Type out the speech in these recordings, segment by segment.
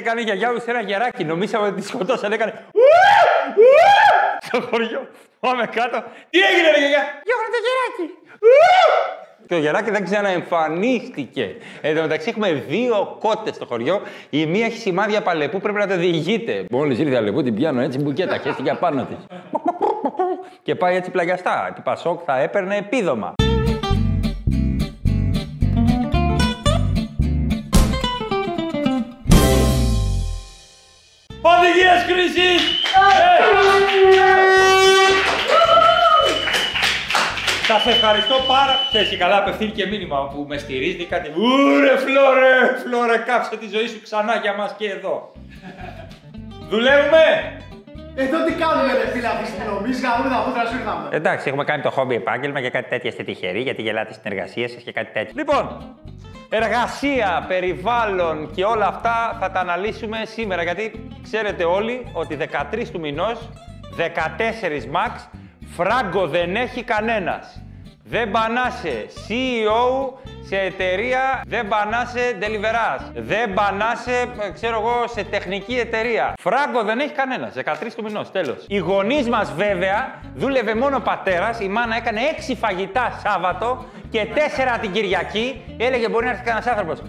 έκανε η γιαγιά μου σε ένα γεράκι. Νομίσαμε ότι τη σκοτώσαν. Έκανε. Στο χωριό. Πάμε κάτω. Τι έγινε, ρε γιαγιά; Γιώργο το γεράκι. Και ο γεράκι δεν ξαναεμφανίστηκε. Εν τω μεταξύ έχουμε δύο κότες στο χωριό. Η μία έχει σημάδια παλεπού, πρέπει να το διηγείται. Μόλις ήρθε η Αλεπού, την πιάνω έτσι μπουκέτα, χέστηκε απάνω της. και πάει έτσι πλαγιαστά. Η Πασόκ θα έπαιρνε επίδομα. Οδηγίες κρίσης! Σας ευχαριστώ πάρα πολύ. και καλά, απευθύνθηκε μήνυμα που με στηρίζει κάτι. Ούρε, φλόρε, φλόρε, κάψε τη ζωή σου ξανά για μας και εδώ. Δουλεύουμε! Εδώ τι κάνουμε, ρε φίλε, αυτή τη στιγμή. Γαμούμε τα πούτρα σου ήρθαμε. Εντάξει, έχουμε κάνει το χόμπι επάγγελμα και κάτι τέτοια είστε τυχεροί γιατί γελάτε στην εργασία σας και κάτι τέτοιο. Λοιπόν, εργασία, περιβάλλον και όλα αυτά θα τα αναλύσουμε σήμερα γιατί ξέρετε όλοι ότι 13 του μηνός, 14 max, φράγκο δεν έχει κανένας. Δεν πανάσαι CEO σε εταιρεία, δεν πανάσαι deliverás. Δεν πανάσαι, ξέρω εγώ, σε τεχνική εταιρεία. Φράγκο δεν έχει κανένας. 13 του μηνός, τέλος. Οι γονείς μας βέβαια δούλευε μόνο ο πατέρας. Η μάνα έκανε 6 φαγητά Σάββατο και 4 την Κυριακή. Έλεγε μπορεί να έρθει κανένας άνθρωπος.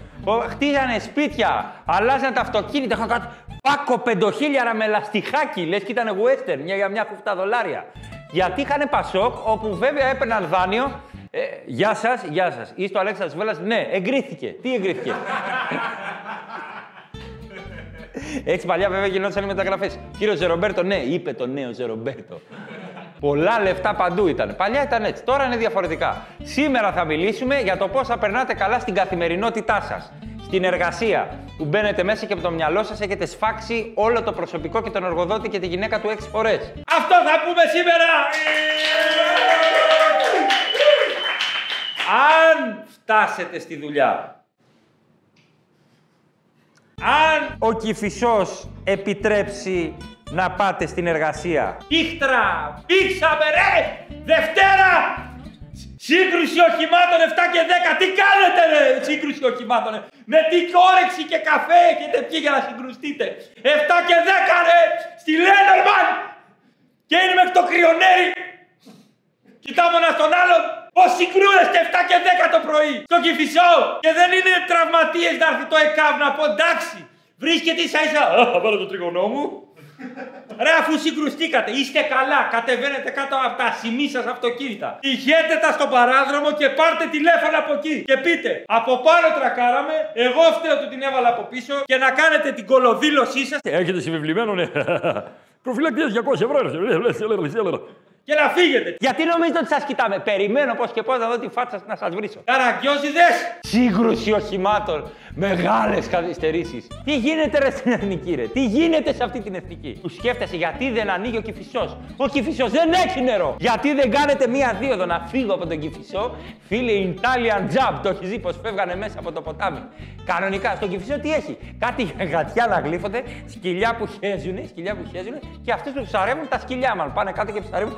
Χτίζανε σπίτια, αλλάζανε τα αυτοκίνητα. Είχαν κάτι πάκο πεντοχίλιαρα με λαστιχάκι. Λες και ήταν western για μια κουφτά δολάρια. Γιατί είχαν Πασόκ, όπου βέβαια έπαιρναν δάνειο. Ε, γεια σας, γεια σας. Είστε ο Αλέξανδρος Βέλλα. Ναι, εγκρίθηκε. Τι εγκρίθηκε; Έτσι παλιά βέβαια γινόταν οι μεταγραφές. Κύριο Ζερομπέρτο, ναι, είπε το νέο Ζερομπέρτο. Πολλά λεφτά παντού ήταν. Παλιά ήταν έτσι. Τώρα είναι διαφορετικά. Σήμερα θα μιλήσουμε για το πώς θα περνάτε καλά στην καθημερινότητά σας την εργασία που μπαίνετε μέσα και από το μυαλό σας έχετε σφάξει όλο το προσωπικό και τον εργοδότη και τη γυναίκα του έξι φορές. Αυτό θα πούμε σήμερα! Αν φτάσετε στη δουλειά, αν ο Κηφισός επιτρέψει να πάτε στην εργασία. Ήχτρα! Πήξαμε ρε! Δευτέρα! Σύγκρουση οχημάτων 7 και 10. Τι κάνετε, ρε! Σύγκρουση οχημάτων; Με τι όρεξη και καφέ έχετε πιει για να συγκρουστείτε; 7 και 10, ρε! Στη Λένερμαν! Και είναι μέχρι το κρυονέρι. Κοιτάμε ένα στον άλλον. Πώ συγκρούεστε 7 και 10 το πρωί. Στο κυφισό. Και δεν είναι τραυματίες να έρθει το ΕΚΑΒ να πω εντάξει. Βρίσκεται ίσα ίσα. Α, πάρω το τριγωνό μου. Ρε, αφού συγκρουστήκατε, είστε καλά, κατεβαίνετε κάτω από τα σημεία σας αυτοκίνητα. Ηγέτε τα στον παράδρομο και πάρτε τηλέφωνο από εκεί. Και πείτε, από πάνω τρακάραμε, εγώ φταίω ότι την έβαλα από πίσω και να κάνετε την κολοδήλωσή σας. Έχετε συμβεβλημένο, ναι. Προφυλακτή 200 ευρώ, και να φύγετε. Γιατί νομίζετε ότι σας κοιτάμε. Περιμένω πώς και πώς να δω τη φάτσα να σας βρίσω. Καραγκιόζιδε! Σύγκρουση οχημάτων. Μεγάλες καθυστερήσει. Τι γίνεται ρε στην εθνική, ρε; Τι γίνεται σε αυτή την εθνική; Του σκέφτεσαι γιατί δεν ανοίγει ο κυφισός; Ο κυφισός δεν έχει νερό. Γιατί δεν κάνετε μία δίωδο να φύγω από τον κυφισό; Φίλε, Italian Jump. Το έχει δει πως φεύγανε μέσα από το ποτάμι. Κανονικά στον κυφισό τι έχει; Κάτι γατιά να γλύφονται, σκυλιά που χέζουν, σκυλιά που χέζουν και αυτούς που ψαρεύουν τα σκυλιά μα. Πάνε κάτω και ψαρεύουν.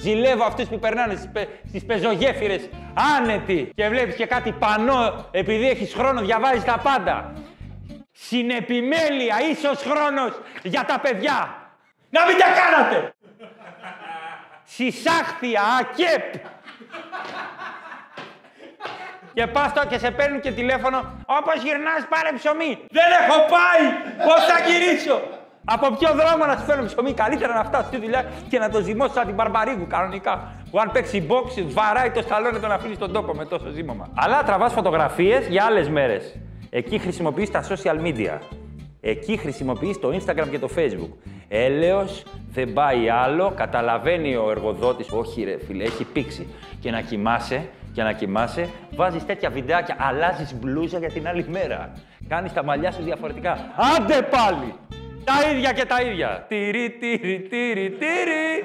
Ζηλεύω αυτούς που περνάνε στις, πε, στις πεζογέφυρες άνετοι και βλέπεις και κάτι πανό επειδή έχεις χρόνο διαβάζεις τα πάντα. Συνεπιμέλεια, ίσως χρόνος για τα παιδιά. Να μην τα κάνατε. Συσάχθεια, ακέπ. Και πας και σε παίρνουν και τηλέφωνο, όπως γυρνάς πάρε ψωμί. Δεν έχω πάει, πώς θα γυρίσω. Από ποιο δρόμο να σου φέρω ψωμί, καλύτερα να φτάσεις στη δουλειά και να το ζυμώσεις σαν την Μπαρμπαρίγου κανονικά. Που αν παίξει box, βαράει το σταλόνι το να αφήνεις στον τόπο με τόσο ζύμωμα. Αλλά τραβάς φωτογραφίες για άλλες μέρες. Εκεί χρησιμοποιείς τα social media. Εκεί χρησιμοποιείς το Instagram και το Facebook. Έλεος, δεν πάει άλλο, καταλαβαίνει ο εργοδότης, όχι ρε φίλε, έχει πήξει. Και να κοιμάσαι, και να κοιμάσαι, βάζεις τέτοια βιντεάκια, αλλάζεις μπλούζα για την άλλη μέρα. Κάνεις τα μαλλιά σου διαφορετικά. Άντε πάλι! Τα ίδια και τα ίδια. Τυρί, τυρί, τυρί, τυρί.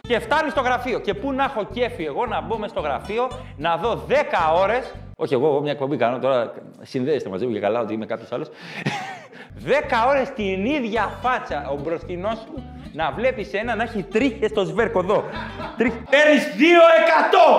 Και φτάνει στο γραφείο. Και πού να έχω κέφι εγώ να μπω στο γραφείο, να δω 10 ώρες. Όχι, εγώ, εγώ μια εκπομπή κάνω τώρα. Συνδέεστε μαζί μου και καλά ότι είμαι κάποιος άλλος. 10 ώρες την ίδια φάτσα ο μπροστινός σου να βλέπεις ένα να έχει τρίχες στο σβέρκο εδώ. Παίρνεις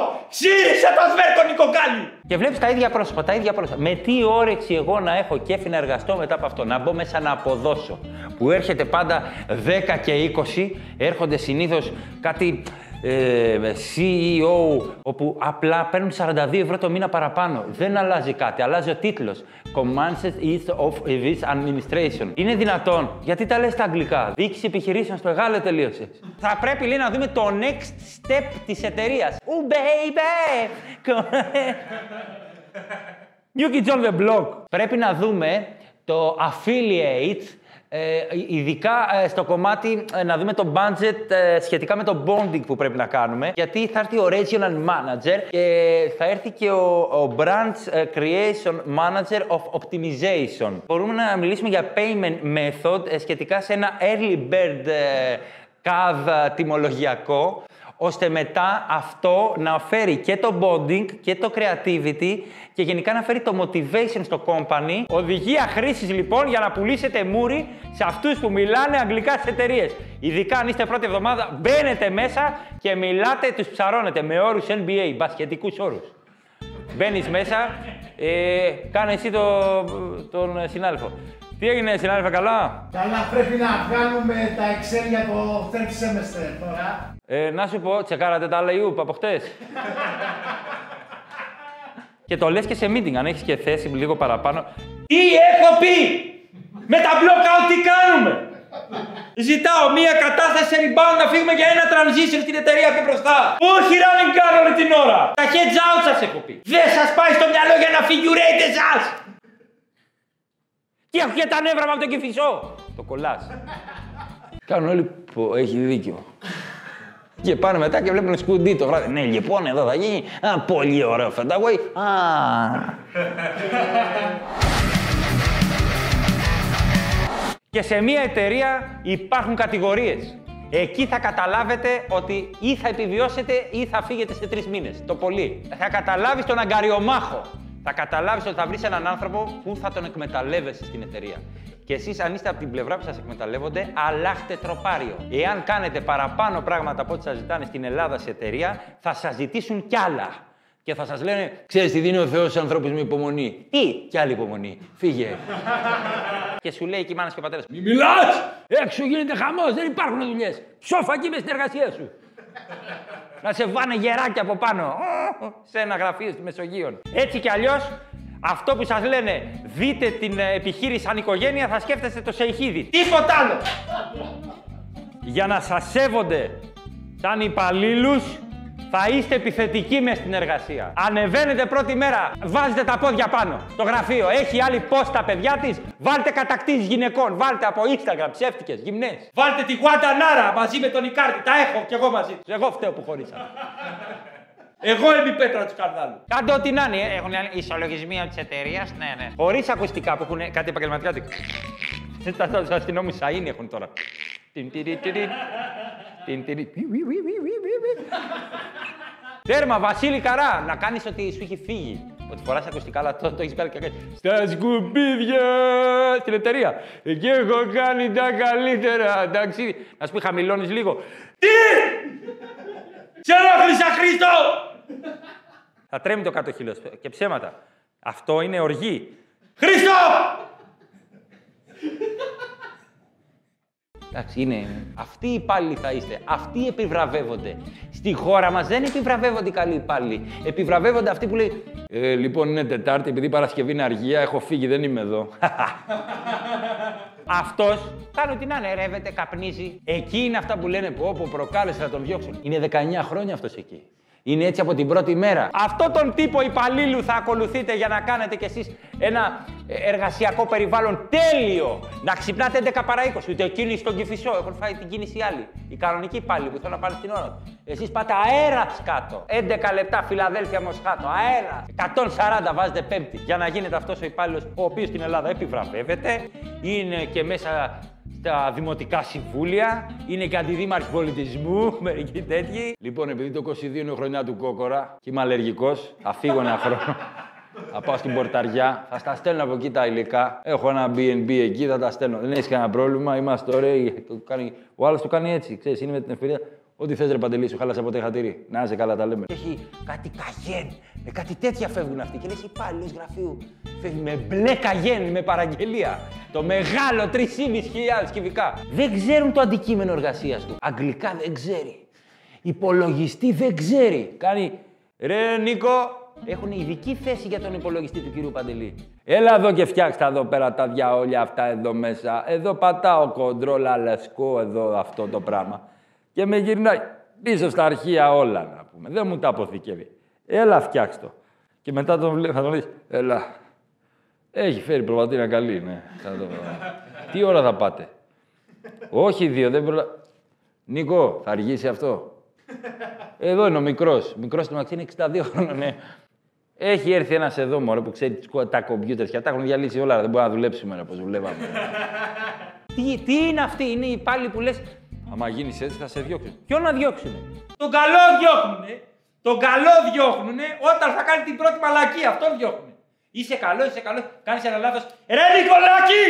2% ΣΥΡΙΖΑ το σβέρκο Νικοκάλη. Και βλέπεις τα ίδια πρόσωπα, τα ίδια πρόσωπα. Με τι όρεξη εγώ να έχω κέφι να εργαστώ μετά από αυτό, να μπω μέσα να αποδώσω. Που έρχεται πάντα 10 και 20, έρχονται συνήθως κάτι ε, CEO, όπου απλά παίρνουν 42 ευρώ το μήνα παραπάνω. Δεν αλλάζει κάτι, αλλάζει ο τίτλος. Commands is of this administration. Είναι δυνατόν, γιατί τα λες στα αγγλικά; Διοίκηση επιχειρήσεων στο Εγάλο τελείωσες. Θα πρέπει λέει να δούμε το next step της εταιρείας. Oh baby! New Kids on the Block. Πρέπει να δούμε το affiliate ε, ειδικά ε, στο κομμάτι ε, να δούμε το budget ε, σχετικά με το bonding που πρέπει να κάνουμε. Γιατί θα έρθει ο regional manager και θα έρθει και ο, ο branch creation manager of optimization. Μπορούμε να μιλήσουμε για payment method σχετικά σε ένα early bird CAD τιμολογιακό ώστε μετά αυτό να φέρει και το bonding και το creativity και γενικά να φέρει το motivation στο company. Οδηγία χρήσης λοιπόν για να πουλήσετε μούρι σε αυτούς που μιλάνε αγγλικά στις εταιρείες. Ειδικά αν είστε πρώτη εβδομάδα, μπαίνετε μέσα και μιλάτε, τους ψαρώνετε με όρους NBA, μπασχετικούς όρους. Μπαίνεις μέσα, ε, κάνε εσύ το, τον συνάδελφο. Τι έγινε, συνάδελφε, καλά; Καλά, πρέπει να βγάλουμε τα Excel για το third semester τώρα. Ε, να σου πω, τσεκάρατε τα άλλα Ιούπ από χτες; και το λες και σε meeting, αν έχεις και θέση λίγο παραπάνω. Τι έχω πει! Με τα blockout τι κάνουμε! Ζητάω μία κατάσταση σε rebound να φύγουμε για ένα transition στην εταιρεία πιο μπροστά. Όχι running gun όλη την ώρα; Τα heads out σας έχω πει. Δεν σας πάει στο μυαλό για να figurate εσάς. Και έχω και τα νεύρα μου από τον κυφισό. Το κολλάς. Κάνουν όλοι που έχει δίκιο. Και πάνε μετά και βλέπουν σκουντί το βράδυ. Ναι, λοιπόν, εδώ θα γίνει. Α, πολύ ωραίο φενταγόι. Α. και σε μια εταιρεία υπάρχουν κατηγορίες. Εκεί θα καταλάβετε ότι ή θα επιβιώσετε ή θα φύγετε σε τρεις μήνες. Το πολύ. Θα καταλάβεις τον αγκαριομάχο. Θα καταλάβεις ότι θα βρεις έναν άνθρωπο που θα τον εκμεταλλεύεσαι στην εταιρεία. Και εσείς, αν είστε από την πλευρά που σας εκμεταλλεύονται, αλλάχτε τροπάριο. Εάν κάνετε παραπάνω πράγματα από ό,τι σας ζητάνε στην Ελλάδα σε εταιρεία, θα σας ζητήσουν κι άλλα. Και θα σας λένε, ξέρεις τι δίνει ο Θεός στους ανθρώπους με υπομονή; Τι, κι άλλη υπομονή. Φύγε. και σου λέει και η μάνας και ο πατέρας, Μη μιλάς! Έξω γίνεται χαμός, δεν υπάρχουν δουλειές. Σόφα εκεί με στην εργασία σου. να σε βάνε γεράκια από πάνω. Σε ένα γραφείο στη Μεσογείο. Έτσι κι αλλιώς αυτό που σας λένε, δείτε την ε, επιχείρηση σαν οικογένεια, θα σκέφτεστε το Σεϊχίδη. Τίποτα άλλο. Για να σας σέβονται σαν υπαλλήλους, θα είστε επιθετικοί μες στην εργασία. Ανεβαίνετε πρώτη μέρα, βάζετε τα πόδια πάνω. Το γραφείο έχει άλλη πώ τα παιδιά της. Βάλτε κατακτήσεις γυναικών. Βάλτε από Instagram ψεύτικες, γυμνές. Βάλτε τη Γουάντα Νάρα μαζί με τον Ικάρτη. Τα έχω κι εγώ μαζί του. Εγώ φταίω που χωρίσα. Εγώ είμαι η πέτρα του σκανδάλου. Κάντε ό,τι να είναι. Έχουν ισολογισμοί τη εταιρεία. Ναι, ναι. Χωρίς ακουστικά που έχουν κάτι επαγγελματικά. Τα αστυνόμοι Σαΐνι έχουν τώρα. Τέρμα, Βασίλη Καρά, να κάνεις ότι σου έχει φύγει. Ότι φοράς ακουστικά, αλλά το, το έχεις πάρει και κάνει. Στα σκουπίδια στην εταιρεία. Εκεί έχω κάνει τα καλύτερα. Εντάξει, να σου πει χαμηλώνεις λίγο. Τι! Σε ενόχλησα, Χρήστο! Θα τρέμει το κάτω χείλος και ψέματα. Αυτό είναι οργή. Χρήστο! Εντάξει, είναι. Αυτοί οι υπάλληλοι θα είστε. Αυτοί επιβραβεύονται. Στη χώρα μας δεν επιβραβεύονται οι καλοί υπάλληλοι. Επιβραβεύονται αυτοί που λέει. Ε, λοιπόν, είναι Τετάρτη, επειδή Παρασκευή είναι αργία, έχω φύγει, δεν είμαι εδώ. Αυτός κάνει ό,τι να είναι, ρεύεται, καπνίζει. Εκεί είναι αυτά που λένε που όπου προκάλεσε να τον διώξουν. Είναι 19 χρόνια αυτός εκεί. Είναι έτσι από την πρώτη μέρα. Αυτό τον τύπο υπαλλήλου θα ακολουθείτε για να κάνετε κι εσείς ένα εργασιακό περιβάλλον τέλειο. Να ξυπνάτε 11 παρά 20. Ούτε ο κίνηση στον κυφισό. Έχουν φάει την κίνηση άλλοι. Οι κανονικοί υπάλληλοι που θέλουν να πάνε στην ώρα τους. Εσείς πάτε αέρα κάτω. 11 λεπτά Φιλαδέλφια Μοσχάτο. Αέρα. 140 βάζετε πέμπτη. Για να γίνετε αυτός ο υπάλληλος ο οποίος στην Ελλάδα επιβραβεύεται. Είναι και μέσα στα δημοτικά συμβούλια, είναι και αντιδήμαρχοι πολιτισμού, μερικοί τέτοιοι. Λοιπόν, επειδή το 22 είναι η χρονιά του κόκορα και είμαι αλλεργικός, θα φύγω ένα χρόνο. Θα πάω στην πορταριά, θα στα στέλνω από εκεί τα υλικά. Έχω ένα BNB εκεί, θα τα στέλνω. Δεν έχεις κανένα πρόβλημα, είμαστε ωραίοι. Το κάνει... Ο άλλος το κάνει έτσι, ξέρεις, είναι με την ευκαιρία. Ό,τι θες, ρε Παντελή, σου χάλασα ποτέ χατήρι. Να είσαι καλά, τα λέμε. Έχει κάτι καγέν, με κάτι τέτοια φεύγουν αυτοί. Και λε υπάλληλο γραφείου. Φεύγει με μπλε καγέν, με παραγγελία. Το μεγάλο 3.500 κυβικά. Δεν ξέρουν το αντικείμενο εργασίας του. Αγγλικά δεν ξέρει. Υπολογιστή δεν ξέρει. Κάνει. Ρε Νίκο, έχουν ειδική θέση για τον υπολογιστή του κυρίου Παντελή. Έλα εδώ και φτιάξτε εδώ πέρα τα διαόλια αυτά εδώ μέσα. Εδώ πατάω κοντρόλ αλεσκό εδώ αυτό το πράγμα. Και με γυρνάει πίσω στα αρχεία όλα να πούμε. Δεν μου τα αποθηκεύει. Έλα φτιάξ' το. Και μετά τον, θα τον δεις, έλα. Έχει φέρει προβατήρα καλή, ναι. Τι ώρα θα πάτε; Όχι δύο, δεν προλα... Νίκο, θα αργήσει αυτό. Εδώ είναι ο μικρός. Μικρός του Μαξίνη είναι 62 χρόνια, ναι. Έχει έρθει ένας εδώ μωρέ που ξέρει τα κομπιούτερς και τα έχουν διαλύσει όλα. Δεν μπορεί να δουλέψουμε όπω δουλεύαμε. τι, τι είναι αυτή, είναι οι υπάλληλοι που λες. Άμα γίνεις έτσι θα σε διώξουν. Ποιο να διώξουνε; Τον καλό διώχνουνε. Τον καλό διώχνουνε όταν θα κάνει την πρώτη μαλακή. Αυτό διώχνουνε. Είσαι καλός, είσαι καλός. Κάνεις ένα λάθος. Ρε Νικολάκη!